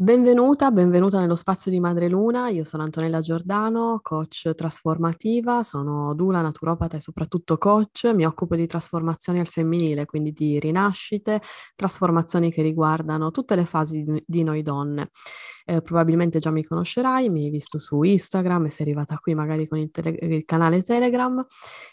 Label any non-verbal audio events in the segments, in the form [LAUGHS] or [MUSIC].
Benvenuta, benvenuta nello spazio di Madre Luna. Io sono Antonella Giordano, coach trasformativa, sono dula, naturopata e soprattutto coach. Mi occupo di trasformazioni al femminile, quindi di rinascite, trasformazioni che riguardano tutte le fasi di, noi donne. Eh, probabilmente già mi conoscerai, mi hai visto su Instagram e sei arrivata qui magari con il, tele- il canale Telegram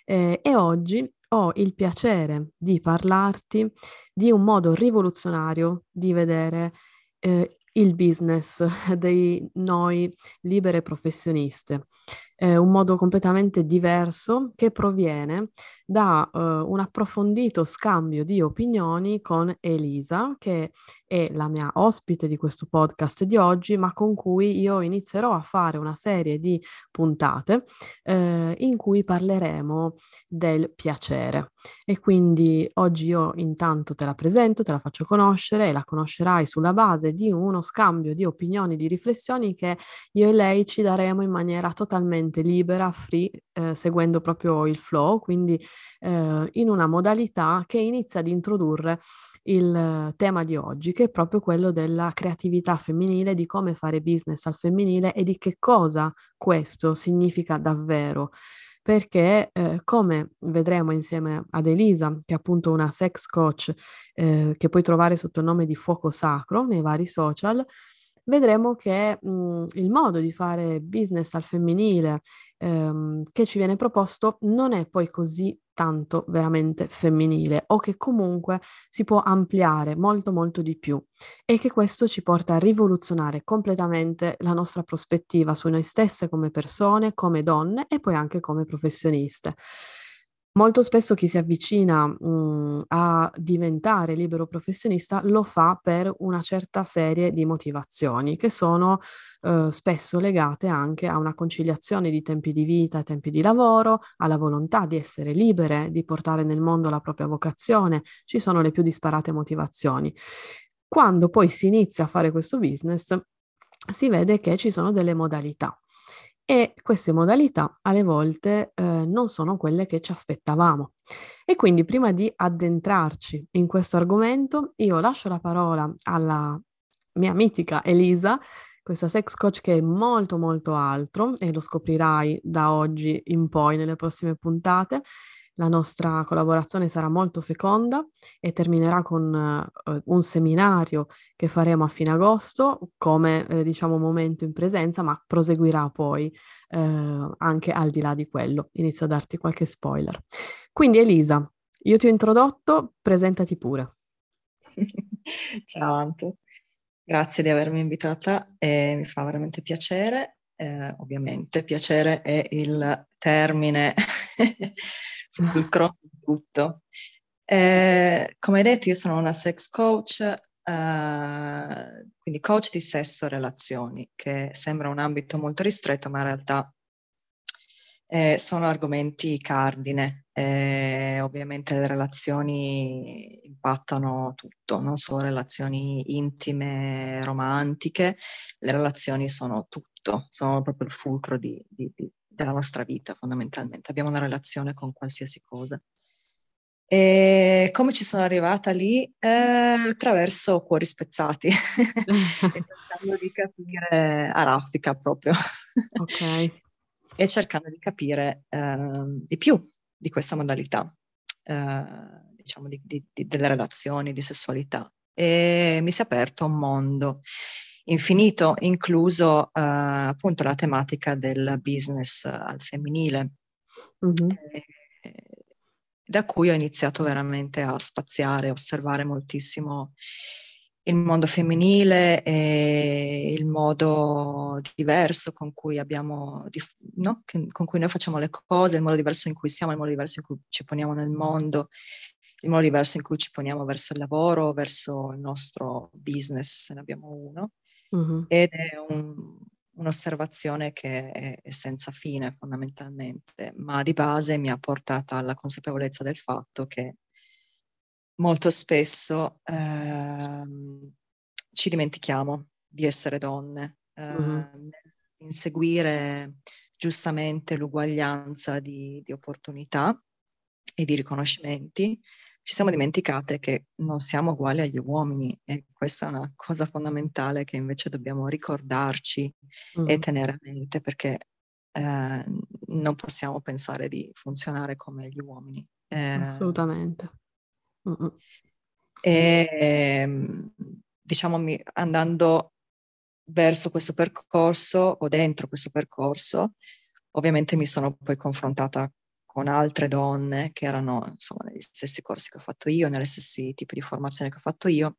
eh, e oggi ho il piacere di parlarti di un modo rivoluzionario di vedere eh, il business dei noi libere professioniste eh, un modo completamente diverso che proviene da uh, un approfondito scambio di opinioni con Elisa, che è la mia ospite di questo podcast di oggi, ma con cui io inizierò a fare una serie di puntate eh, in cui parleremo del piacere. E quindi oggi io intanto te la presento, te la faccio conoscere e la conoscerai sulla base di uno scambio di opinioni, di riflessioni che io e lei ci daremo in maniera totalmente totalmente libera, free, eh, seguendo proprio il flow, quindi eh, in una modalità che inizia ad introdurre il tema di oggi, che è proprio quello della creatività femminile, di come fare business al femminile e di che cosa questo significa davvero. Perché, eh, come vedremo insieme ad Elisa, che è appunto una sex coach eh, che puoi trovare sotto il nome di Fuoco Sacro nei vari social, vedremo che mh, mhmm, il modo di fare business al femminile ehm, che ci viene proposto non è poi così tanto veramente femminile o che comunque si può ampliare molto molto di più e che questo ci porta a rivoluzionare completamente la nostra prospettiva su noi stesse come persone, come donne e poi anche come professioniste. Molto spesso chi si avvicina, mhmm, a diventare libero professionista lo fa per una certa serie di motivazioni che sono, uhm, spesso legate anche a una conciliazione di tempi di vita e tempi di lavoro, alla volontà di essere libere, di portare nel mondo la propria vocazione. Ci sono le più disparate motivazioni. Quando poi si inizia a fare questo business, si vede che ci sono delle modalità e queste modalità alle volte eh, non sono quelle che ci aspettavamo. E quindi prima di addentrarci in questo argomento, io lascio la parola alla mia mitica Elisa, questa sex coach che è molto molto altro e lo scoprirai da oggi in poi nelle prossime puntate la nostra collaborazione sarà molto feconda e terminerà con uh, un seminario che faremo a fine agosto come eh, diciamo momento in presenza, ma proseguirà poi eh, anche al di là di quello. Inizio a darti qualche spoiler. Quindi Elisa, io ti ho introdotto, presentati pure. [LAUGHS] Ciao Anto, grazie di avermi invitata e mi fa veramente piacere. Eh, ovviamente piacere è il termine [LAUGHS] fulcro di tutto. Eh, come hai detto, io sono una sex coach, eh, quindi coach di sesso e relazioni, che sembra un ambito molto ristretto, ma in realtà eh, sono argomenti cardine. Eh, ovviamente le relazioni impattano tutto, non solo relazioni intime, romantiche, le relazioni sono tutto, sono proprio il fulcro di, di, di della nostra vita fondamentalmente, abbiamo una relazione con qualsiasi cosa. E come ci sono arrivata lì? Eh, attraverso cuori spezzati, [LAUGHS] [LAUGHS] cercando di capire a raffica proprio. Ok. E cercando di capire eh, di più di questa modalità, eh, diciamo, di, di, di, delle relazioni, di sessualità. E mi si è aperto un mondo infinito, incluso eh, appunto la tematica del business al femminile, mm-hmm. eh, da cui ho iniziato veramente a spaziare, a osservare moltissimo il mondo femminile e il modo diverso con cui abbiamo, no? con cui noi facciamo le cose, il modo diverso in cui siamo, il modo diverso in cui ci poniamo nel mondo, il modo diverso in cui ci poniamo verso il lavoro, verso il nostro business, se ne abbiamo uno. Uh-huh. Ed è un, un'osservazione che è, è senza fine fondamentalmente, ma di base mi ha portata alla consapevolezza del fatto che molto spesso ehm, ci dimentichiamo di essere donne, uh-huh. inseguire giustamente l'uguaglianza di, di, opportunità e di riconoscimenti, ci siamo dimenticate che non siamo uguali agli uomini e questa è una cosa fondamentale che invece dobbiamo ricordarci mm. e tenere a mente perché eh, non possiamo pensare di funzionare come gli uomini. Eh, Assolutamente. Mm-mm. E ehm, diciamo andando verso questo percorso o dentro questo percorso, ovviamente mi sono poi confrontata con altre donne che erano insomma negli stessi corsi che ho fatto io, negli stessi tipi di formazione che ho fatto io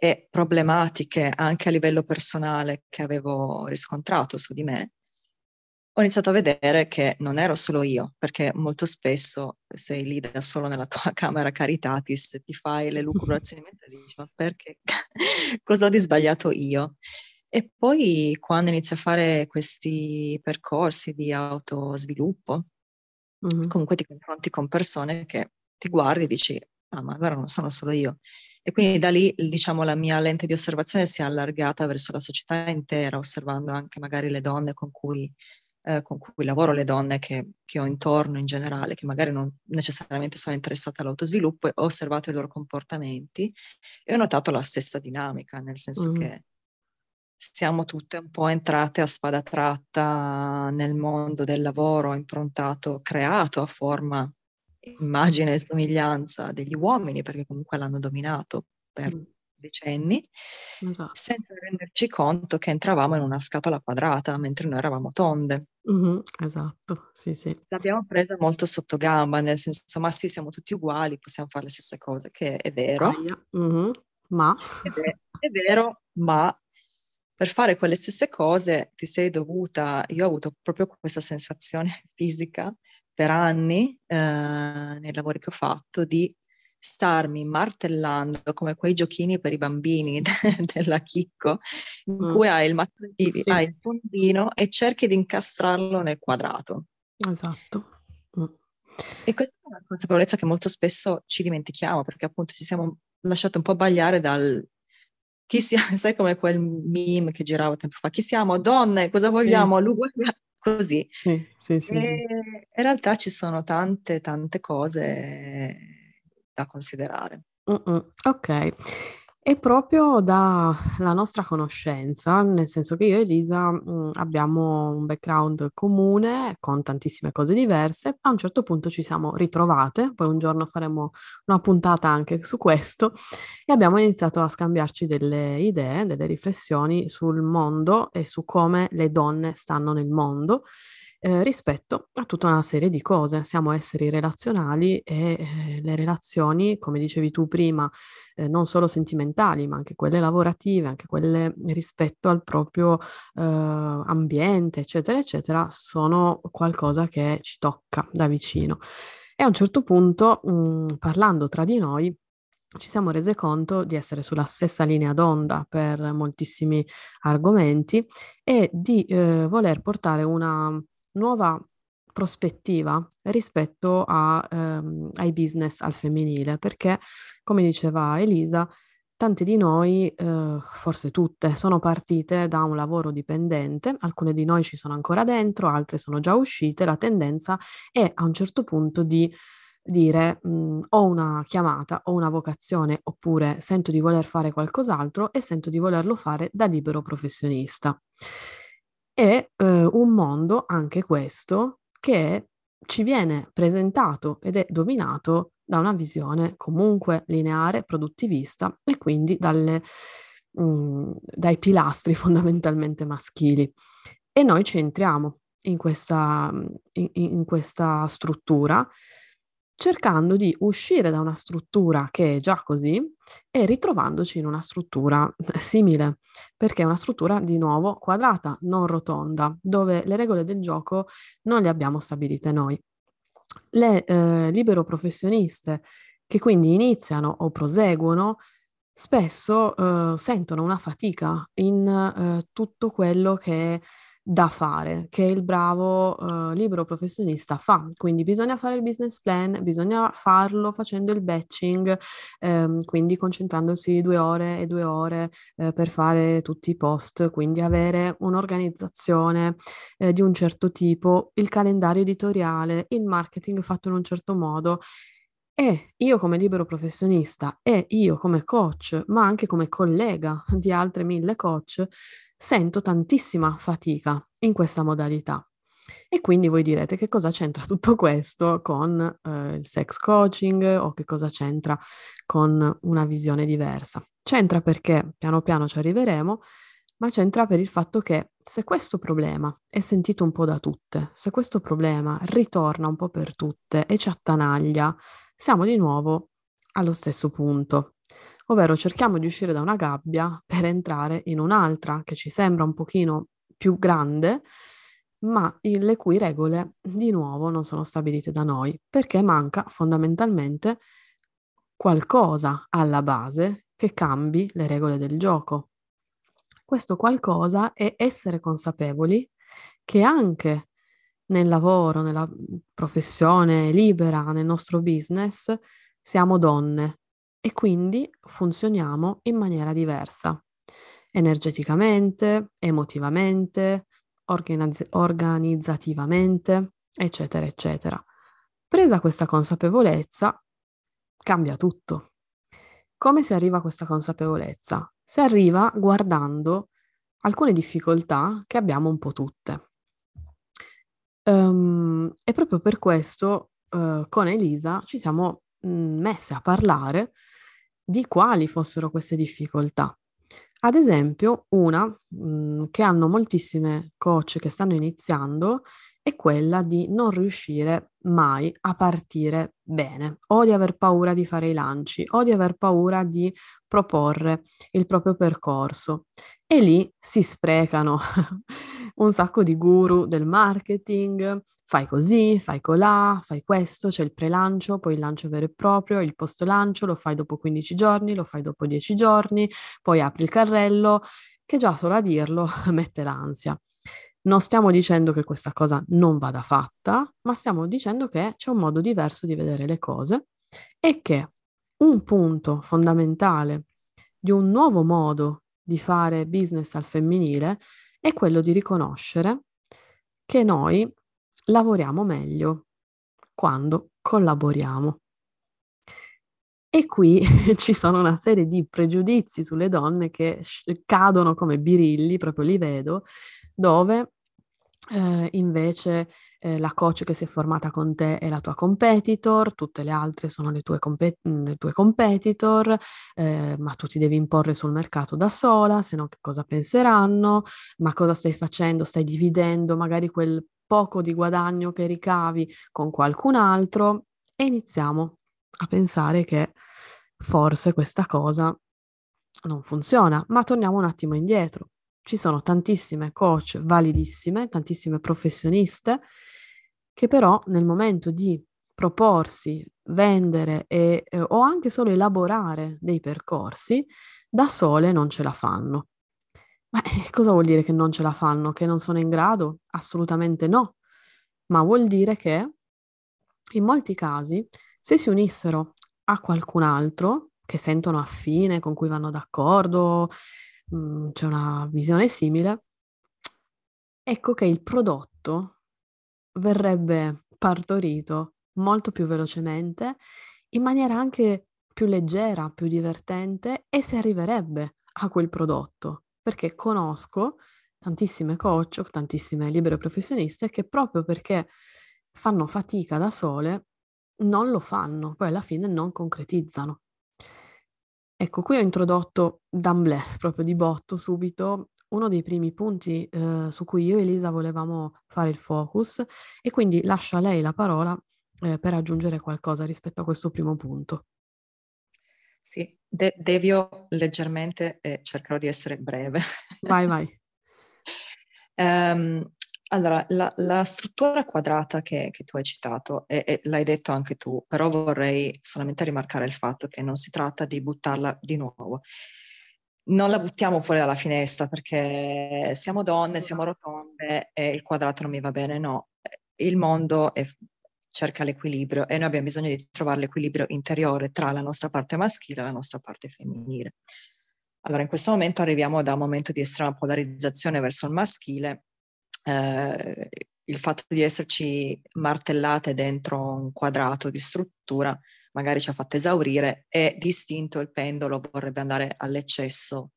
e problematiche anche a livello personale che avevo riscontrato su di me, ho iniziato a vedere che non ero solo io, perché molto spesso sei lì da solo nella tua [LAUGHS] camera caritatis, ti fai le lucubrazioni mentali dici ma perché? [LAUGHS] Cosa ho di sbagliato io? E poi quando inizi a fare questi percorsi di autosviluppo, Mm-hmm. Comunque ti confronti con persone che ti guardi e dici, ah, ma allora non sono solo io. E quindi da lì, diciamo, la mia lente di osservazione si è allargata verso la società intera, osservando anche magari le donne con cui, eh, con cui lavoro, le donne che, che, ho intorno in generale, che magari non necessariamente sono interessate all'autosviluppo, e ho osservato i loro comportamenti e ho notato la stessa dinamica, nel senso mm-hmm. che siamo tutte un po' entrate a spada tratta nel mondo del lavoro improntato, creato a forma, immagine e somiglianza degli uomini, perché comunque l'hanno dominato per mm. Decenni, esatto. senza renderci conto che entravamo in una scatola quadrata, mentre noi eravamo tonde. Mm-hmm, esatto, sì, sì. L'abbiamo presa molto sotto gamba, nel senso, ma sì, siamo tutti uguali, possiamo fare le stesse cose, che è vero. Mm-hmm. Ma... È, vero, è vero, ma per fare quelle stesse cose ti sei dovuta, io ho avuto proprio questa sensazione [LAUGHS] fisica per anni eh, nei lavori che ho fatto di starmi martellando come quei giochini per i bambini [LAUGHS] de- della Chicco in mm. cui hai il mattonino, sì. hai il fondino e cerchi di incastrarlo nel quadrato. Esatto. Mm. E questa è una consapevolezza che molto spesso ci dimentichiamo perché appunto ci siamo lasciati un po' bagliare dal chi siamo, [LAUGHS] sai come quel meme che girava tempo fa, chi siamo, donne, cosa vogliamo, sì. [LAUGHS] così. Sì, sì, sì, in realtà ci sono tante, tante cose da considerare. Mm-mm. Ok, è proprio dalla nostra conoscenza, nel senso che io e Elisa mh, mm, abbiamo un background comune con tantissime cose diverse, a un certo punto ci siamo ritrovate, poi un giorno faremo una puntata anche su questo e abbiamo iniziato a scambiarci delle idee, delle riflessioni sul mondo e su come le donne stanno nel mondo eh, rispetto a tutta una serie di cose. Siamo esseri relazionali e eh, le relazioni, come dicevi tu prima, eh, non solo sentimentali, ma anche quelle lavorative, anche quelle rispetto al proprio eh, ambiente, eccetera, eccetera, sono qualcosa che ci tocca da vicino. E a un certo punto, mh, mm, parlando tra di noi, ci siamo rese conto di essere sulla stessa linea d'onda per moltissimi argomenti e di eh, voler portare una nuova prospettiva rispetto a, ehm, ai business al femminile, perché come diceva Elisa, tante di noi, eh, forse tutte, sono partite da un lavoro dipendente, alcune di noi ci sono ancora dentro, altre sono già uscite, la tendenza è a un certo punto di dire mh, ho una chiamata, ho una vocazione oppure sento di voler fare qualcos'altro e sento di volerlo fare da libero professionista. È eh, un mondo, anche questo, che ci viene presentato ed è dominato da una visione comunque lineare, produttivista e quindi dalle, mh, mm, dai pilastri [LAUGHS] fondamentalmente maschili. E noi ci entriamo in questa, in, in questa struttura cercando di uscire da una struttura che è già così e ritrovandoci in una struttura [LAUGHS] simile, perché è una struttura di nuovo quadrata, non rotonda, dove le regole del gioco non le abbiamo stabilite noi. Le eh, libero professioniste che quindi iniziano o proseguono spesso eh, sentono una fatica in eh, tutto quello che da fare, che il bravo uh, libero professionista fa. Quindi bisogna fare il business plan, bisogna farlo facendo il batching, ehm, quindi concentrandosi due ore e due ore eh, per fare tutti i post, quindi avere un'organizzazione eh, di un certo tipo, il calendario editoriale, il marketing fatto in un certo modo E io come libero professionista e io come coach, ma anche come collega di altre mille coach, sento tantissima fatica in questa modalità. E quindi voi direte che cosa c'entra tutto questo con eh, il sex coaching o che cosa c'entra con una visione diversa. C'entra perché piano piano ci arriveremo, ma c'entra per il fatto che se questo problema è sentito un po' da tutte, se questo problema ritorna un po' per tutte e ci attanaglia, siamo di nuovo allo stesso punto, ovvero cerchiamo di uscire da una gabbia per entrare in un'altra che ci sembra un pochino più grande, ma le cui regole di nuovo non sono stabilite da noi, perché manca fondamentalmente qualcosa alla base che cambi le regole del gioco. Questo qualcosa è essere consapevoli che anche nel lavoro, nella professione libera, nel nostro business, siamo donne e quindi funzioniamo in maniera diversa, energeticamente, emotivamente, organizz- organizzativamente, eccetera, eccetera. Presa questa consapevolezza, cambia tutto. Come si arriva a questa consapevolezza? Si arriva guardando alcune difficoltà che abbiamo un po' tutte. Um, e proprio per questo uh, con Elisa ci siamo messe a parlare di quali fossero queste difficoltà. Ad esempio, una mh, mhmm, che hanno moltissime coach che stanno iniziando è quella di non riuscire mai a partire bene, o di aver paura di fare i lanci, o di aver paura di proporre il proprio percorso. E lì si sprecano [LAUGHS] un sacco di guru del marketing, fai così, fai colà, fai questo, c'è il pre-lancio, poi il lancio vero e proprio, il post-lancio, lo fai dopo 15 giorni, lo fai dopo 10 giorni, poi apri il carrello, che già solo a dirlo [LAUGHS] mette l'ansia. Non stiamo dicendo che questa cosa non vada fatta, ma stiamo dicendo che c'è un modo diverso di vedere le cose e che un punto fondamentale di un nuovo modo di fare business al femminile è quello di riconoscere che noi lavoriamo meglio quando collaboriamo. E qui [LAUGHS] ci sono una serie di pregiudizi sulle donne che cadono come birilli, proprio li vedo, dove eh, invece eh, la coach che si è formata con te è la tua competitor, tutte le altre sono le tue, compe- le tue competitor, eh, ma tu ti devi imporre sul mercato da sola, se no che cosa penseranno, ma cosa stai facendo? Stai dividendo magari quel poco di guadagno che ricavi con qualcun altro? E iniziamo a pensare che forse questa cosa non funziona, ma torniamo un attimo indietro ci sono tantissime coach validissime, tantissime professioniste che però nel momento di proporsi, vendere e, eh, o anche solo elaborare dei percorsi, da sole non ce la fanno. Ma eh, cosa vuol dire che non ce la fanno? Che non sono in grado? Assolutamente no. Ma vuol dire che in molti casi, se si unissero a qualcun altro che sentono affine, con cui vanno d'accordo, mhmm, c'è una visione simile, ecco che il prodotto verrebbe partorito molto più velocemente, in maniera anche più leggera, più divertente e si arriverebbe a quel prodotto, perché conosco tantissime coach, tantissime libere professioniste che proprio perché fanno fatica da sole non lo fanno, poi alla fine non concretizzano. Ecco, qui ho introdotto d'emblée, proprio di botto, subito, uno dei primi punti eh, su cui io e Elisa volevamo fare il focus e quindi lascio a lei la parola eh, per aggiungere qualcosa rispetto a questo primo punto. Sì, de- devio leggermente e cercherò di essere breve. Vai, vai. um, [LAUGHS] Allora, la, la struttura quadrata che, che, tu hai citato, e, e, l'hai detto anche tu, però vorrei solamente rimarcare il fatto che non si tratta di buttarla di nuovo. Non la buttiamo fuori dalla finestra perché siamo donne, siamo rotonde e il quadrato non mi va bene, no. Il mondo è, cerca l'equilibrio e noi abbiamo bisogno di trovare l'equilibrio interiore tra la nostra parte maschile e la nostra parte femminile. Allora, in questo momento arriviamo da un momento di estrema polarizzazione verso il maschile eh, il fatto di esserci martellate dentro un quadrato di struttura magari ci ha fatto esaurire e distinto il pendolo vorrebbe andare all'eccesso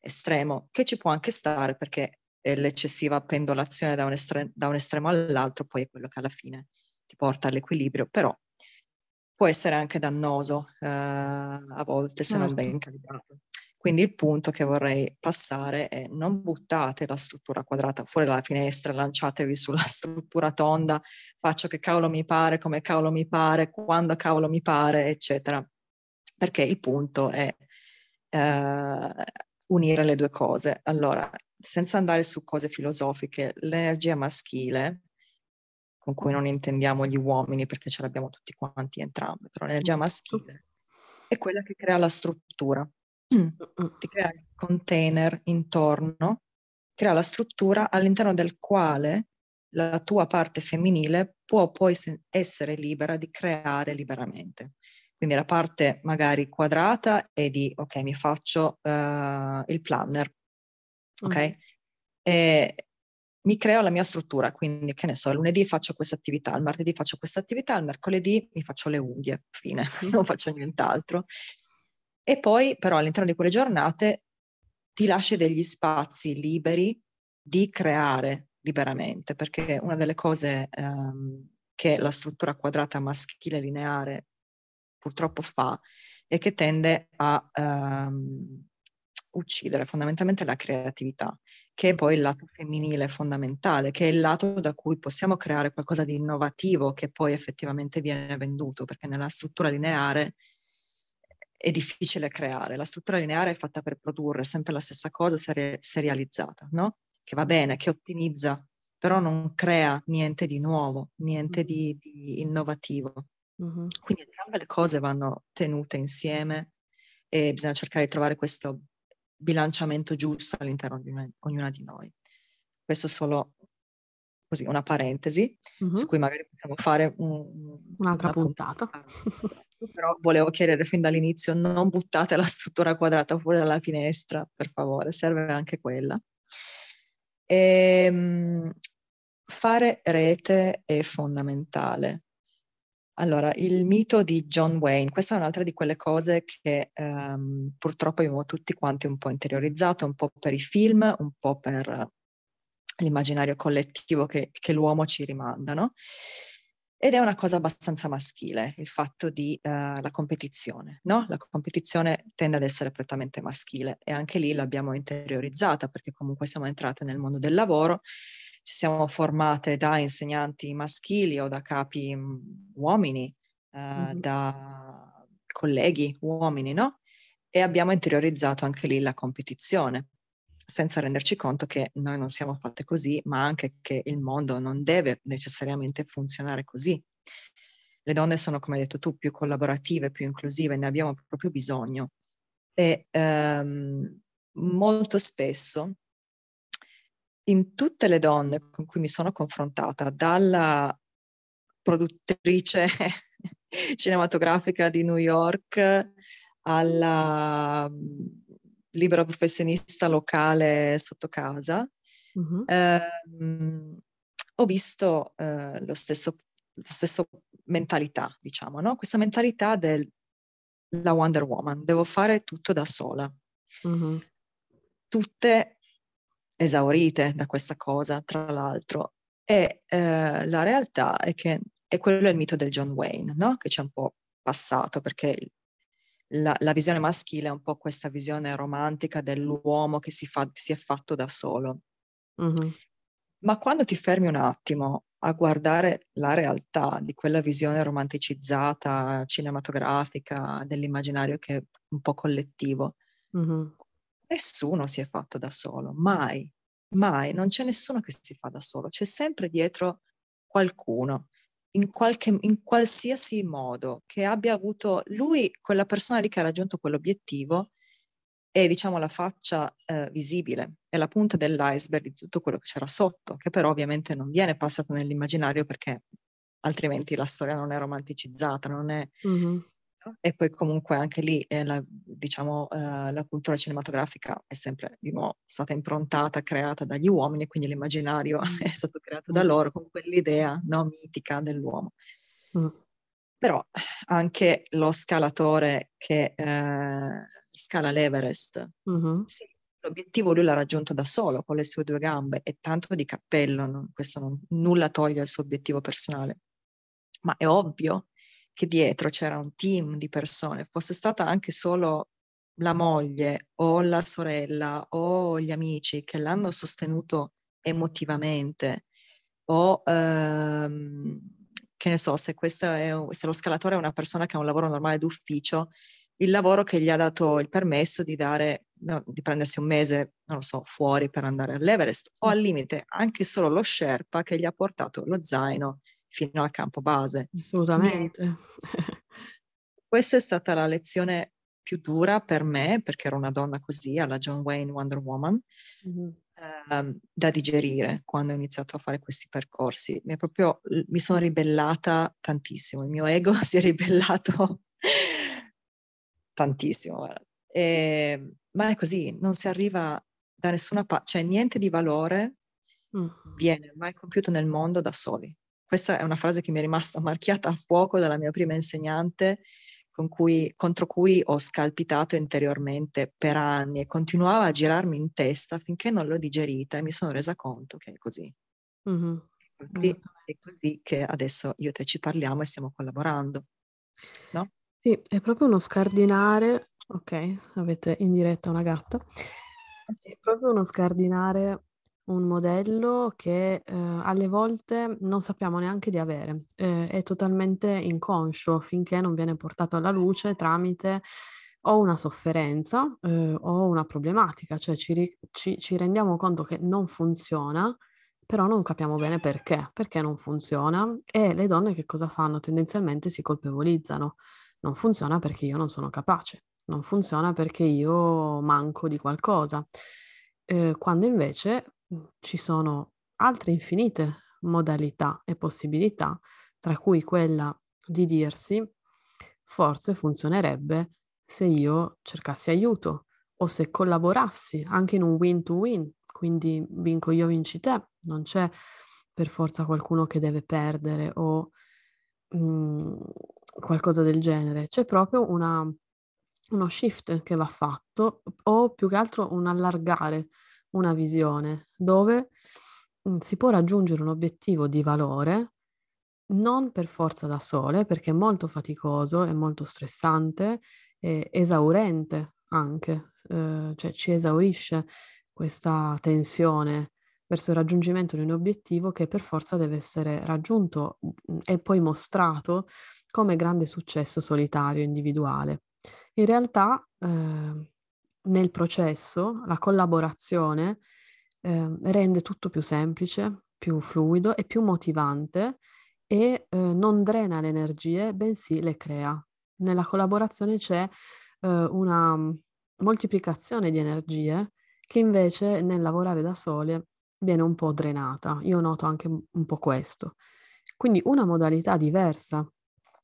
estremo, che ci può anche stare perché l'eccessiva pendolazione da un, estre- da un estremo all'altro poi è quello che alla fine ti porta all'equilibrio, però può essere anche dannoso eh, a volte se certo. non ben calibrato. Quindi il punto che vorrei passare è non buttate la struttura quadrata fuori dalla finestra, lanciatevi sulla [LAUGHS] struttura tonda, faccio che cavolo mi pare, come cavolo mi pare, quando cavolo mi pare, eccetera. Perché il punto è eh, unire le due cose. Allora, senza andare su cose filosofiche, l'energia maschile, con cui non intendiamo gli uomini perché ce l'abbiamo tutti quanti entrambe, però l'energia maschile è quella che crea la struttura ti crea il container intorno, crea la struttura all'interno del quale la tua parte femminile può poi essere libera di creare liberamente. Quindi la parte magari quadrata è di, ok, mi faccio uh, il planner, ok? Mm. E mi creo la mia struttura, quindi che ne so, lunedì faccio questa attività, il martedì faccio questa attività, il mercoledì mi faccio le unghie, fine, mm. [LAUGHS] non faccio nient'altro. E poi però all'interno di quelle giornate ti lasci degli spazi liberi di creare liberamente, perché una delle cose um, che la struttura quadrata maschile lineare purtroppo fa è che tende a um, uccidere fondamentalmente la creatività, che è poi il lato femminile fondamentale, che è il lato da cui possiamo creare qualcosa di innovativo che poi effettivamente viene venduto, perché nella struttura lineare è difficile creare. La struttura lineare è fatta per produrre sempre la stessa cosa seri- serializzata, no? Che va bene, che ottimizza, però non crea niente di nuovo, niente di, di innovativo. Mm-hmm. Quindi entrambe le cose vanno tenute insieme e bisogna cercare di trovare questo bilanciamento giusto all'interno di una, ognuna di noi. Questo solo così una parentesi uh-huh. su cui magari possiamo fare un, un'altra una puntata. puntata. Però volevo chiedere fin dall'inizio, non buttate la struttura quadrata fuori dalla finestra, per favore, serve anche quella. E, ehm, fare rete è fondamentale. Allora, il mito di John Wayne, questa è un'altra di quelle cose che um, purtroppo abbiamo tutti quanti un po' interiorizzato, un po' per i film, un po' per l'immaginario collettivo che, che l'uomo ci rimanda, no? Ed è una cosa abbastanza maschile, il fatto di uh, la competizione, no? La competizione tende ad essere prettamente maschile e anche lì l'abbiamo interiorizzata perché comunque siamo entrate nel mondo del lavoro, ci siamo formate da insegnanti maschili o da capi mh, mm, uomini, uh, mm-hmm. da colleghi uomini, no? E abbiamo interiorizzato anche lì la competizione senza renderci conto che noi non siamo fatte così, ma anche che il mondo non deve necessariamente funzionare così. Le donne sono, come hai detto tu, più collaborative, più inclusive, ne abbiamo proprio bisogno. E ehm, molto spesso in tutte le donne con cui mi sono confrontata, dalla produttrice [LAUGHS] cinematografica di New York alla libero professionista locale sotto casa, uh-huh. ehm, ho visto eh, lo stesso, lo stesso mentalità, diciamo, no? Questa mentalità della Wonder Woman, devo fare tutto da sola. Uh-huh. Tutte esaurite da questa cosa, tra l'altro. E eh, la realtà è che è quello il mito del John Wayne, no? Che c'è un po' passato, perché la, la, visione maschile è un po' questa visione romantica dell'uomo che si, fa, si è fatto da solo. Mm-hmm. Ma quando ti fermi un attimo a guardare la realtà di quella visione romanticizzata, cinematografica, dell'immaginario che è un po' collettivo, mm-hmm. nessuno si è fatto da solo, mai, mai, non c'è nessuno che si fa da solo, c'è sempre dietro qualcuno in, qualche, in qualsiasi modo che abbia avuto lui, quella persona lì che ha raggiunto quell'obiettivo, è diciamo la faccia eh, visibile, è la punta dell'iceberg di tutto quello che c'era sotto, che però ovviamente non viene passato nell'immaginario perché altrimenti la storia non è romanticizzata, non è... Mm-hmm. E poi comunque anche lì la, diciamo, eh, la cultura cinematografica è sempre di nuovo stata improntata, creata dagli uomini, quindi l'immaginario [LAUGHS] mm. è stato creato da loro con quell'idea no, mitica dell'uomo. Mm. Però anche lo scalatore che eh, scala l'Everest, mm-hmm. sì, l'obiettivo lui l'ha raggiunto da solo con le sue due gambe e tanto di cappello, non, questo non, nulla toglie al suo obiettivo personale. Ma è ovvio che dietro c'era un team di persone, fosse stata anche solo la moglie o la sorella o gli amici che l'hanno sostenuto emotivamente o ehm, che ne so, se, è, se lo scalatore è una persona che ha un lavoro normale d'ufficio, il lavoro che gli ha dato il permesso di, dare, no, di prendersi un mese, non lo so, fuori per andare all'Everest o al limite anche solo lo Sherpa che gli ha portato lo zaino fino al campo base. Assolutamente. Questa è stata la lezione più dura per me, perché ero una donna così, alla John Wayne Wonder Woman, mm-hmm. eh, da digerire quando ho iniziato a fare questi percorsi. Mi, proprio, mi sono ribellata tantissimo, il mio ego [LAUGHS] si è ribellato tantissimo. E, ehm, ma è così, non si arriva da nessuna parte, cioè niente di valore mm. viene mai compiuto nel mondo da soli. Questa è una frase che mi è rimasta marchiata a fuoco dalla mia prima insegnante, cui, contro cui ho scalpitato interiormente per anni e continuava a girarmi in testa finché non l'ho digerita e mi sono resa conto che è così. Mm-hmm. Quindi è così che adesso io e te ci parliamo e stiamo collaborando. No? Sì, è proprio uno scardinare, ok, avete in diretta una gatta, è proprio uno scardinare un modello che eh, alle volte non sappiamo neanche di avere, eh, è totalmente inconscio finché non viene portato alla luce tramite o una sofferenza eh, o una problematica, cioè ci, ri- ci, ci rendiamo conto che non funziona, però non capiamo bene perché, perché non funziona e le donne che cosa fanno? Tendenzialmente si colpevolizzano, non funziona perché io non sono capace, non funziona perché io manco di qualcosa, eh, quando invece ci sono altre infinite modalità e possibilità, tra cui quella di dirsi forse funzionerebbe se io cercassi aiuto o se collaborassi anche in un win-to-win, quindi vinco io, vinci te, non c'è per forza qualcuno che deve perdere o mh, mhmm, qualcosa del genere, c'è proprio una, uno shift che va fatto o più che altro un allargare una visione dove mh, si può raggiungere un obiettivo di valore non per forza da sole, perché è molto faticoso, è molto stressante, è esaurente anche, eh, cioè ci esaurisce questa tensione verso il raggiungimento di un obiettivo che per forza deve essere raggiunto e poi mostrato come grande successo solitario, individuale. In realtà eh, nel processo la collaborazione eh, rende tutto più semplice, più fluido e più motivante e eh, non drena le energie, bensì le crea. Nella collaborazione c'è eh, una moltiplicazione di energie che invece nel lavorare da sole viene un po' drenata. Io noto anche un po' questo. Quindi una modalità diversa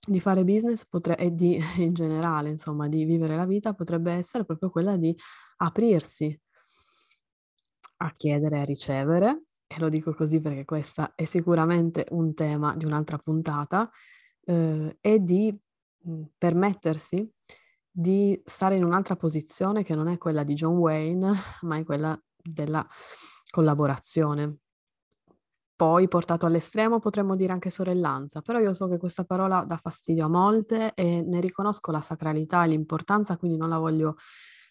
di fare business potre- e di, [LAUGHS] in generale, insomma, di vivere la vita potrebbe essere proprio quella di aprirsi a chiedere e a ricevere, e lo dico così perché questo è sicuramente un tema di un'altra puntata, eh, e di mh, permettersi di stare in un'altra posizione che non è quella di John Wayne, [LAUGHS] ma è quella della collaborazione. Poi, portato all'estremo, potremmo dire anche sorellanza, però io so che questa parola dà fastidio a molte e ne riconosco la sacralità e l'importanza, quindi non la voglio,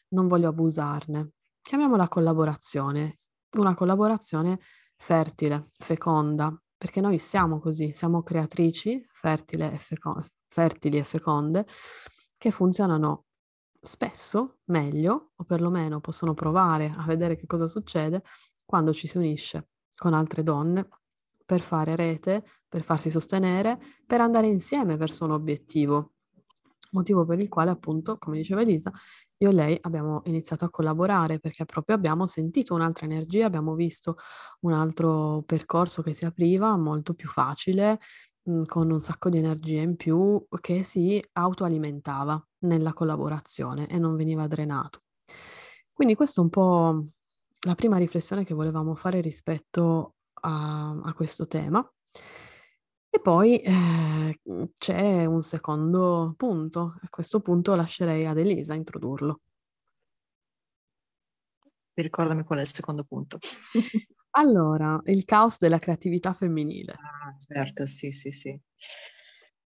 non voglio abusarne. Chiamiamola collaborazione, una collaborazione fertile, feconda, perché noi siamo così, siamo creatrici fertili e, feco- fertili e feconde che funzionano spesso meglio, o perlomeno possono provare a vedere che cosa succede quando ci si unisce con altre donne per fare rete, per farsi sostenere, per andare insieme verso un obiettivo. Motivo per il quale, appunto, come diceva Elisa, io e lei abbiamo iniziato a collaborare perché proprio abbiamo sentito un'altra energia, abbiamo visto un altro percorso che si apriva molto più facile mh, con un sacco di energia in più che si autoalimentava nella collaborazione e non veniva drenato. Quindi questa è un po' la prima riflessione che volevamo fare rispetto a, a questo tema. E poi eh, c'è un secondo punto, a questo punto lascerei ad Elisa introdurlo. Ricordami qual è il secondo punto. [LAUGHS] allora, il caos della creatività femminile. Ah, certo, sì, sì, sì.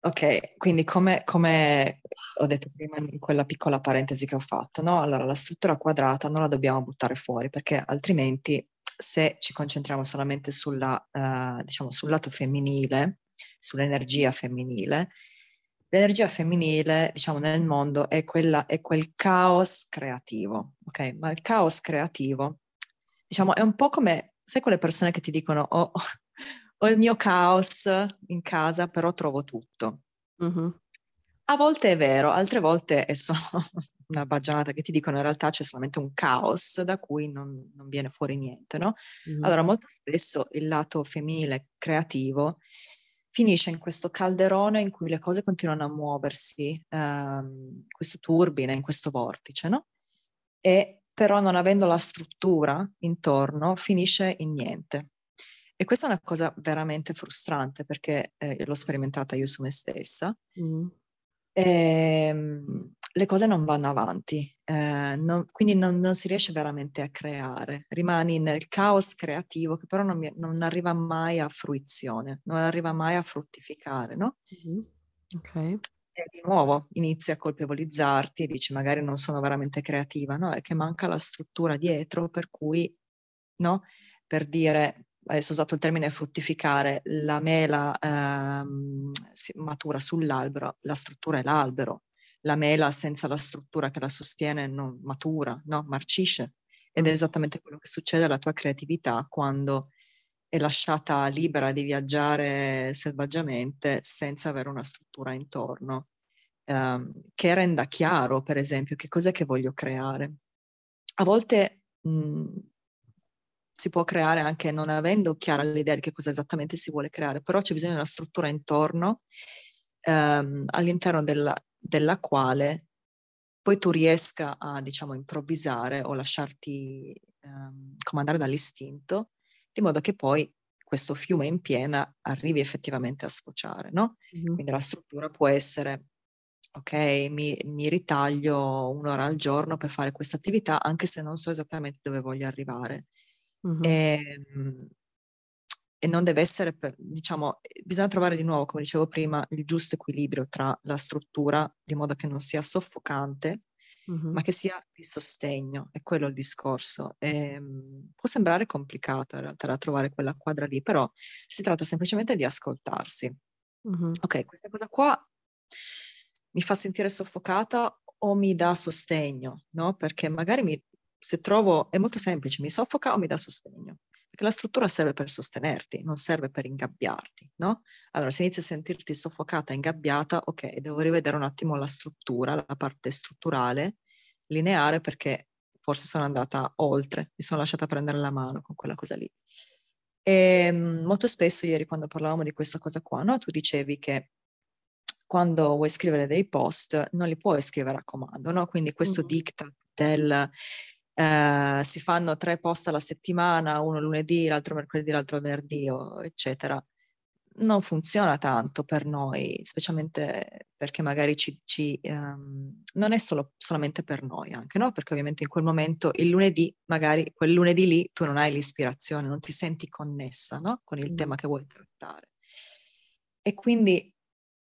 Ok, quindi come, come, ho detto prima in quella piccola parentesi che ho fatto, no? Allora la struttura quadrata non la dobbiamo buttare fuori perché altrimenti se ci concentriamo solamente sulla, uh, diciamo, sul lato femminile, sull'energia femminile, l'energia femminile, diciamo, nel mondo è, quella, è quel caos creativo, ok? Ma il caos creativo, diciamo, è un po' come, sai quelle persone che ti dicono, oh, [LAUGHS] ho il mio caos in casa, però trovo tutto. Mm-hmm. A volte è vero, altre volte è solo [LAUGHS] una baggianata che ti dicono in realtà c'è solamente un caos da cui non, non viene fuori niente, no? Mm-hmm. Allora molto spesso il lato femminile creativo finisce in questo calderone in cui le cose continuano a muoversi, ehm, questo turbine, in questo vortice, no? E però non avendo la struttura intorno finisce in niente. E questa è una cosa veramente frustrante perché eh, l'ho sperimentata io su me stessa. Mm. E, ehm, le cose non vanno avanti, eh, non, quindi non, non, si riesce veramente a creare, rimani nel caos creativo che però non, non arriva mai a fruizione, non arriva mai a fruttificare, no? Mm-hmm. Ok. E di nuovo inizi a colpevolizzarti e dici magari non sono veramente creativa, no? È che manca la struttura dietro per cui, no? Per dire adesso ho usato il termine fruttificare, la mela ehm, matura sull'albero, la struttura è l'albero, la mela senza la struttura che la sostiene non matura, no? marcisce. Ed è mm. esattamente quello che succede alla tua creatività quando è lasciata libera di viaggiare selvaggiamente senza avere una struttura intorno, ehm, che renda chiaro, per esempio, che cos'è che voglio creare. A volte mh, si può creare anche non avendo chiara l'idea di che cosa esattamente si vuole creare, però c'è bisogno di una struttura intorno ehm, all'interno della, della, quale poi tu riesca a, diciamo, improvvisare o lasciarti ehm, comandare dall'istinto, di modo che poi questo fiume in piena arrivi effettivamente a sfociare, no? Mm-hmm. Quindi la struttura può essere ok, mi, mi, ritaglio un'ora al giorno per fare questa attività, anche se non so esattamente dove voglio arrivare. Mm-hmm. E, ehm, e, non deve essere, per, diciamo, bisogna trovare di nuovo, come dicevo prima, il giusto equilibrio tra la struttura, di modo che non sia soffocante, mm-hmm. ma che sia di sostegno, è quello il discorso. E, ehm, può sembrare complicato in realtà trovare quella quadra lì, però si tratta semplicemente di ascoltarsi. Mm-hmm. Ok, questa cosa qua mi fa sentire soffocata o mi dà sostegno, no? Perché magari mi, se trovo, è molto semplice, mi soffoca o mi dà sostegno. Perché la struttura serve per sostenerti, non serve per ingabbiarti, no? Allora, se inizi a sentirti soffocata, ingabbiata, ok, devo rivedere un attimo la struttura, la parte strutturale, lineare, perché forse sono andata oltre, mi sono lasciata prendere la mano con quella cosa lì. E ehm, molto spesso ieri quando parlavamo di questa cosa qua, no? Tu dicevi che quando vuoi scrivere dei post non li puoi scrivere a comando, no? Quindi questo mm. diktat del eh, si fanno tre post alla settimana, uno lunedì, l'altro mercoledì, l'altro venerdì, eccetera. Non funziona tanto per noi, specialmente perché magari ci, ci um, non è solo, solamente per noi anche, no? Perché ovviamente in quel momento, il lunedì, magari quel lunedì lì, tu non hai l'ispirazione, non ti senti connessa, no? Con il mm. tema che vuoi trattare. E quindi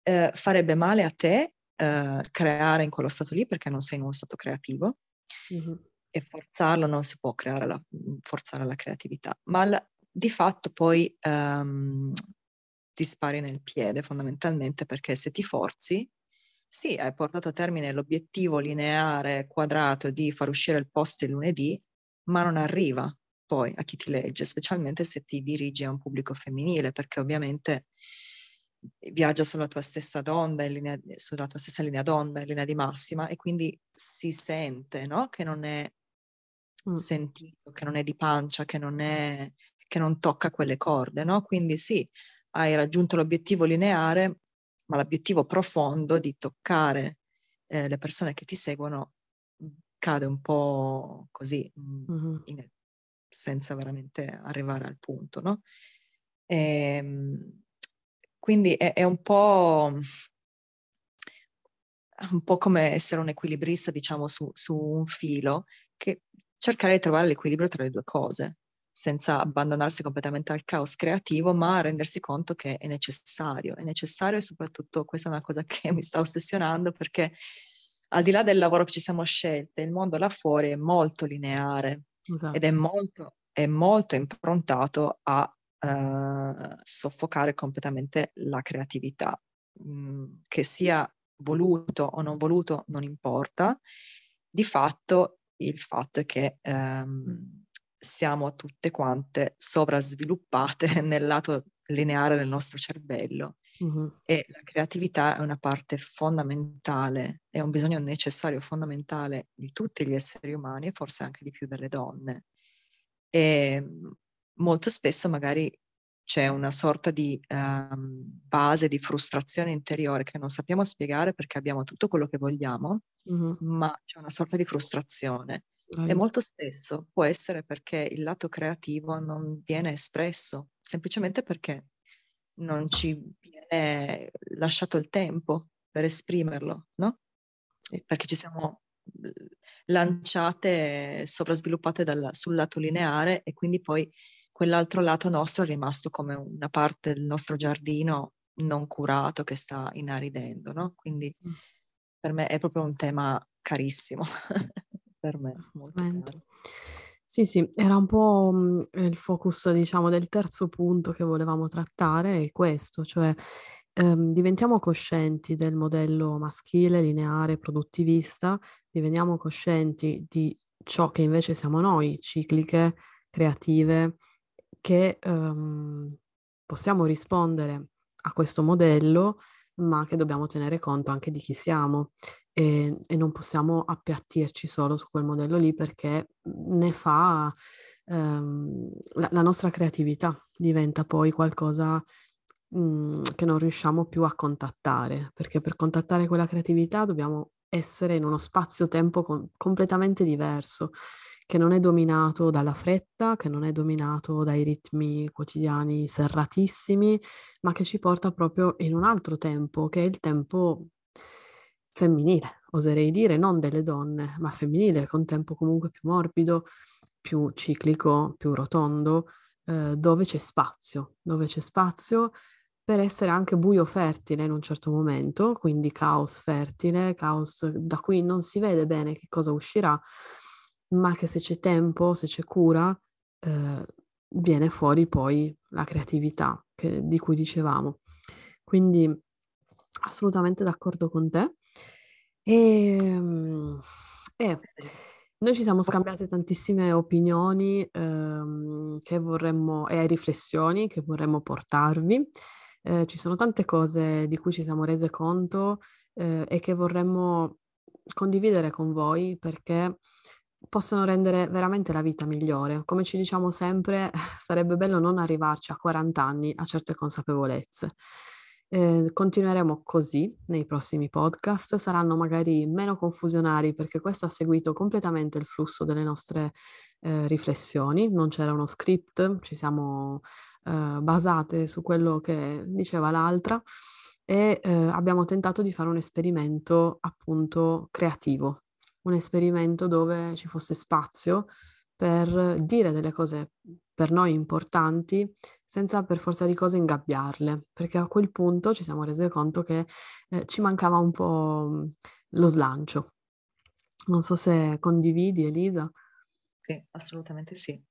eh, farebbe male a te eh, creare in quello stato lì perché non sei in uno stato creativo. Mm-hmm e forzarlo non si può creare la, mhmm, forzare la creatività, ma la, di fatto poi um, ti spari nel piede fondamentalmente perché se ti forzi, sì, hai portato a termine l'obiettivo lineare quadrato di far uscire il post il lunedì, ma non arriva poi a chi ti legge, specialmente se ti dirigi a un pubblico femminile, perché ovviamente viaggia sulla tua stessa onda, linea, sulla tua stessa linea d'onda, in linea di massima, e quindi si sente no? che non è mm. sentito, che non è di pancia, che non, è, che non tocca quelle corde, no? Quindi sì, hai raggiunto l'obiettivo lineare, ma l'obiettivo profondo di toccare eh, le persone che ti seguono cade un po' così, mm-hmm. in, senza veramente arrivare al punto, no? E, ehm, quindi è, è un po' un po' come essere un equilibrista, diciamo, su, su, un filo, che cercare di trovare l'equilibrio tra le due cose, senza abbandonarsi completamente al caos creativo, ma rendersi conto che è necessario. È necessario e soprattutto questa è una cosa [LAUGHS] che mi sta ossessionando perché al di là del lavoro che ci siamo scelte, il mondo là fuori è molto lineare esatto. ed è molto, è molto improntato a uh, soffocare completamente la creatività, mm, che sia voluto o non voluto non importa. Di fatto, il fatto è che um, siamo tutte quante sovrasviluppate [LAUGHS] nel lato lineare del nostro cervello uh-huh. e la creatività è una parte fondamentale, è un bisogno necessario, fondamentale di tutti gli esseri umani e forse anche di più delle donne. E molto spesso magari c'è una sorta di um, base di frustrazione interiore che non sappiamo spiegare perché abbiamo tutto quello che vogliamo, uh-huh. ma c'è una sorta di frustrazione. Right. E molto spesso può essere perché il lato creativo non viene espresso, semplicemente perché non ci viene lasciato il tempo per esprimerlo, no? Perché ci siamo lanciate, sovrasviluppate dal, sul lato lineare e quindi poi quell'altro lato nostro è rimasto come una parte del nostro giardino non curato che sta inaridendo, no? Quindi mm. per me è proprio un tema carissimo, [LAUGHS] per me molto caro. Sì, sì, era un po', mhmm, il focus diciamo del terzo punto che volevamo trattare è questo, cioè, ehm, diventiamo coscienti del modello maschile, lineare, produttivista, diveniamo coscienti di ciò che invece siamo noi, cicliche, creative che ehm, possiamo rispondere a questo modello, ma che dobbiamo tenere conto anche di chi siamo. E, e non possiamo appiattirci solo su quel modello lì perché ne fa ehm, la, la, nostra creatività diventa poi qualcosa mh, mhmm, che non riusciamo più a contattare, perché per contattare quella creatività dobbiamo essere in uno spazio-tempo com- completamente diverso che non è dominato dalla fretta, che non è dominato dai ritmi quotidiani serratissimi, ma che ci porta proprio in un altro tempo, che è il tempo femminile, oserei dire, non delle donne, ma femminile, con tempo comunque più morbido, più ciclico, più rotondo, eh, dove c'è spazio, dove c'è spazio per essere anche buio fertile in un certo momento, quindi caos fertile, caos da cui non si vede bene che cosa uscirà, ma che se c'è tempo, se c'è cura, eh, viene fuori poi la creatività che, di cui dicevamo. Quindi assolutamente d'accordo con te. E, ehm, e noi ci siamo scambiate tantissime opinioni ehm, vorremmo, e riflessioni che vorremmo portarvi. Eh, ci sono tante cose di cui ci siamo rese conto eh, e che vorremmo condividere con voi perché possono rendere veramente la vita migliore. Come ci diciamo sempre, [LAUGHS] sarebbe bello non arrivarci a 40 anni a certe consapevolezze. Eh, continueremo così nei prossimi podcast, saranno magari meno confusionari perché questo ha seguito completamente il flusso delle nostre eh, riflessioni, non c'era uno script, ci siamo eh, basate su quello che diceva l'altra e eh, abbiamo tentato di fare un esperimento appunto creativo, un esperimento dove ci fosse spazio per dire delle cose per noi importanti senza per forza di cose ingabbiarle, perché a quel punto ci siamo resi conto che eh, ci mancava un po' lo slancio. Non so se condividi, Elisa. Sì, assolutamente sì.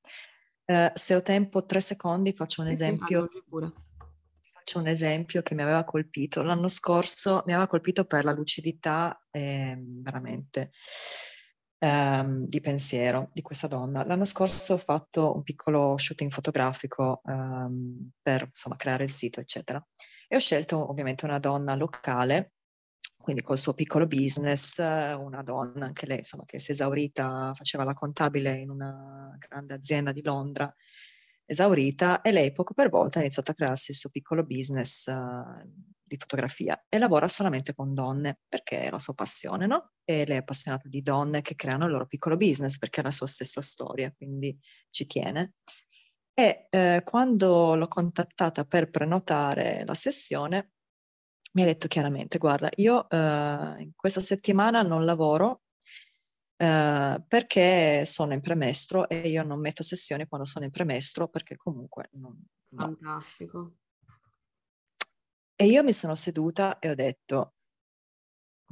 Uh, se ho tempo, tre secondi, faccio un sì, esempio. Sì, faccio un esempio che mi aveva colpito. L'anno scorso mi aveva colpito per la lucidità eh, veramente ehm, di pensiero di questa donna. L'anno scorso ho fatto un piccolo shooting fotografico ehm, per insomma, creare il sito, eccetera. E ho scelto ovviamente una donna locale, quindi col suo piccolo business, una donna anche lei, insomma, che si è esaurita, faceva la contabile in una grande azienda di Londra esaurita e lei poco per volta ha iniziato a crearsi il suo piccolo business uh, di fotografia e lavora solamente con donne perché è la sua passione, no? E lei è appassionata di donne che creano il loro piccolo business perché è la sua stessa storia, quindi ci tiene. E eh, quando l'ho contattata per prenotare la sessione, mi ha detto chiaramente, guarda, io eh, questa settimana non lavoro eh, perché sono in premestro e io non metto sessioni quando sono in premestro perché comunque non... No. Fantastico. E io mi sono seduta e ho detto,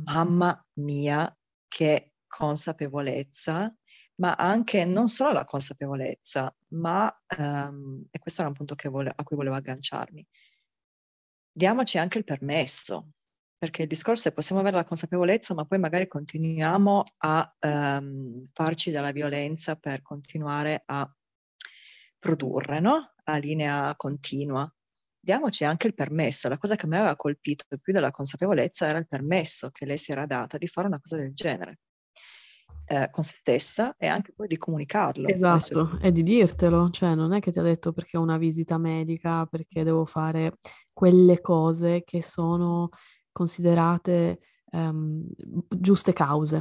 mamma mia, che consapevolezza, ma anche non solo la consapevolezza, ma, um, e questo era un punto vole- a cui volevo agganciarmi, diamoci anche il permesso, perché il discorso è possiamo avere la consapevolezza, ma poi magari continuiamo a um, farci della violenza per continuare a produrre, no? A linea continua. Diamoci anche il permesso. La cosa che mi aveva colpito più della consapevolezza era il permesso che lei si era data di fare una cosa del genere. Eh, con se stessa e anche poi di comunicarlo. Esatto, e di dirtelo, cioè non è che ti ha detto perché ho una visita medica, perché devo fare quelle cose che sono considerate um, giuste cause,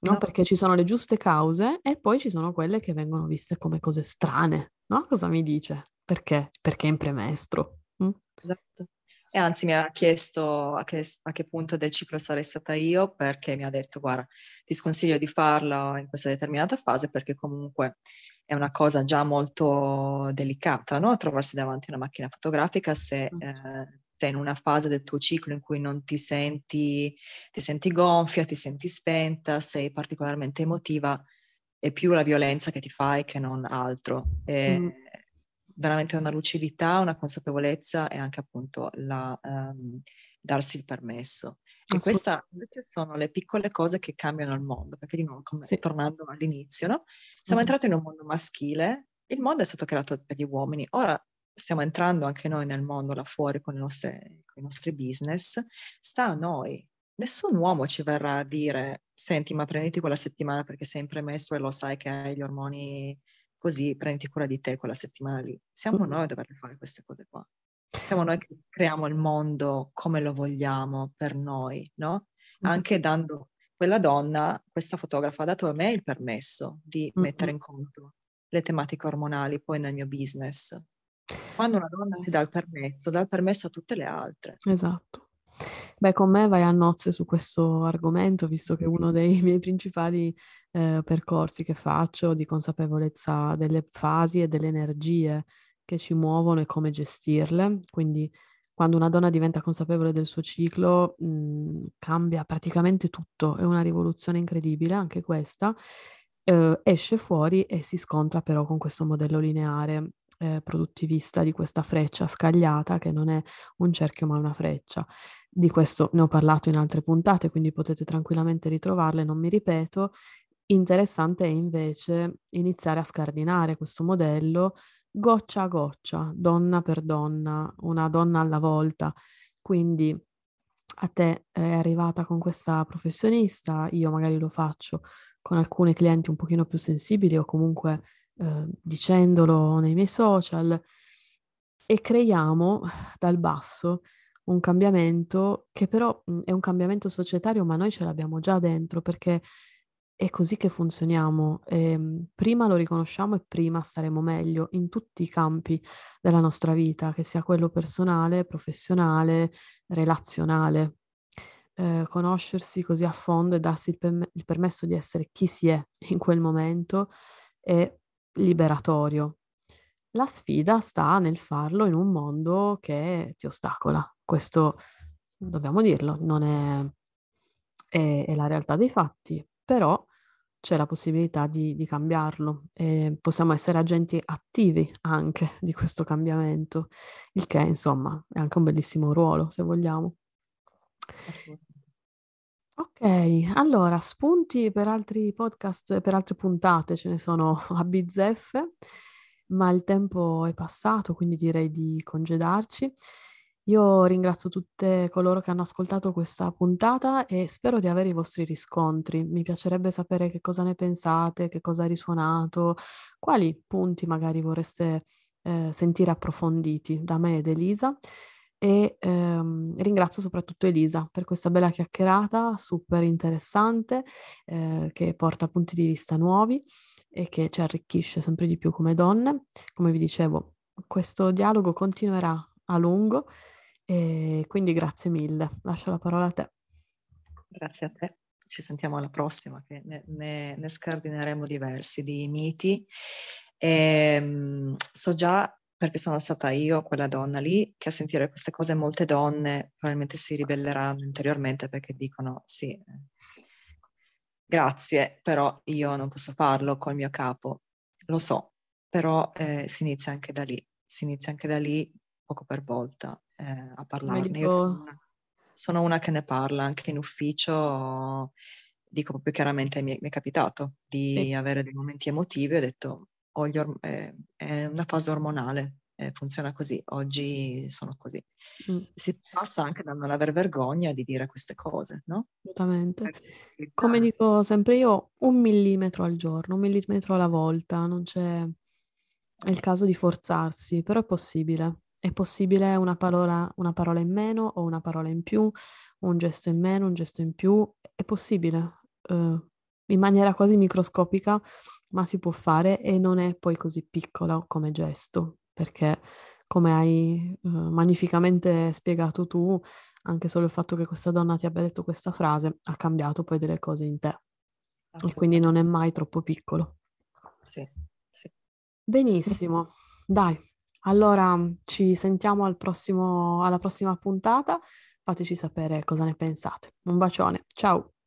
no? no? Perché ci sono le giuste cause e poi ci sono quelle che vengono viste come cose strane, no? Cosa mi dice? Perché? Perché è in premestro. Mm? Esatto. E anzi mi ha chiesto a che, a che, punto del ciclo sarei stata io perché mi ha detto guarda ti sconsiglio di farlo in questa determinata fase perché comunque è una cosa già molto delicata no? trovarsi davanti a una macchina fotografica se certo. eh, sei in una fase del tuo ciclo in cui non ti senti, ti senti gonfia, ti senti spenta, sei particolarmente emotiva è più la violenza che ti fai che non altro. E, mm veramente una lucidità, una consapevolezza e anche appunto la, um, darsi il permesso. E queste sono le piccole cose che cambiano il mondo, perché di nuovo, come, sì. tornando all'inizio, no? siamo mm-hmm. entrati in un mondo maschile, il mondo è stato creato per gli uomini, ora stiamo entrando anche noi nel mondo là fuori con, nostre, con i nostri business, sta a noi. Nessun uomo ci verrà a dire, senti, ma prenditi quella settimana perché sei in premestro e lo sai che hai gli ormoni così prendi cura di te quella settimana lì. Siamo noi a dover fare queste cose qua. Siamo noi che creiamo il mondo come lo vogliamo per noi, no? Anche dando quella donna, questa fotografa ha dato a me il permesso di mettere in conto le tematiche ormonali poi nel mio business. Quando una donna ti dà il permesso, dà il permesso a tutte le altre. Esatto. Beh, con me vai a nozze su questo argomento, visto che uno dei [LAUGHS] miei principali eh, percorsi che faccio di consapevolezza delle fasi e delle energie che ci muovono e come gestirle. Quindi quando una donna diventa consapevole del suo ciclo mh, mhmm, cambia praticamente tutto, è una rivoluzione incredibile anche questa. Eh, esce fuori e si scontra però con questo modello lineare eh, produttivista di questa freccia scagliata che non è un cerchio ma una freccia. Di questo ne ho parlato in altre puntate, quindi potete tranquillamente ritrovarle, non mi ripeto. Interessante è invece iniziare a scardinare questo modello goccia a goccia, donna per donna, una donna alla volta. Quindi a te è arrivata con questa professionista, io magari lo faccio con alcuni clienti un pochino più sensibili o comunque eh, dicendolo nei miei social e creiamo dal basso un cambiamento che però mh, è un cambiamento societario, ma noi ce l'abbiamo già dentro perché è così che funzioniamo. E, ehm, prima lo riconosciamo e prima staremo meglio in tutti i campi della nostra vita, che sia quello personale, professionale, relazionale. Eh, conoscersi così a fondo e darsi il, per- il permesso di essere chi si è in quel momento è liberatorio. La sfida sta nel farlo in un mondo che ti ostacola. Questo, dobbiamo dirlo, non è, è, è la realtà dei fatti, però c'è la possibilità di, di cambiarlo e possiamo essere agenti attivi anche [LAUGHS] di questo cambiamento, il che insomma è anche un bellissimo ruolo se vogliamo. Ok, allora spunti per altri podcast, per altre puntate ce ne sono [LAUGHS] a bizzeffe, ma il tempo è passato, quindi direi di congedarci. Io ringrazio tutte coloro che hanno ascoltato questa puntata e spero di avere i vostri riscontri. Mi piacerebbe sapere che cosa ne pensate, che cosa ha risuonato, quali punti magari vorreste eh, sentire approfonditi da me ed Elisa e ehm, ringrazio soprattutto Elisa per questa bella chiacchierata super interessante eh, che porta punti di vista nuovi e che ci arricchisce sempre di più come donne. Come vi dicevo, questo dialogo continuerà a lungo e quindi grazie mille. Lascio la parola a te. Grazie a te. Ci sentiamo alla prossima, che ne, ne, ne scardineremo diversi di miti. E, ehm, so già perché sono stata io quella donna lì che a sentire queste cose molte donne probabilmente si ribelleranno interiormente perché dicono sì, grazie, però io non posso farlo col mio capo. Lo so, però eh, si inizia anche da lì, si inizia anche da lì poco per volta eh, a parlarne. Dico... Io sono una, sono una, che ne parla anche in ufficio, dico proprio chiaramente mi, mi è capitato di sì. avere dei momenti emotivi ho detto or- eh, è una fase ormonale, eh, funziona così, oggi sono così. Mm. Si passa anche da non aver vergogna di dire queste cose, no? Assolutamente. Come dico sempre io, un millimetro al giorno, un millimetro alla volta, non c'è... È il caso di forzarsi, però è possibile. È possibile una parola, una parola in meno o una parola in più, un gesto in meno, un gesto in più, è possibile. Uh, in maniera quasi microscopica ma si può fare e non è poi così piccola come gesto, perché come hai uh, magnificamente spiegato tu, anche solo il fatto che questa donna ti abbia detto questa frase ha cambiato poi delle cose in te. E quindi non è mai troppo piccolo. Sì, sì. Benissimo, dai. Allora ci sentiamo al prossimo, alla prossima puntata. Fateci sapere cosa ne pensate. Un bacione, ciao!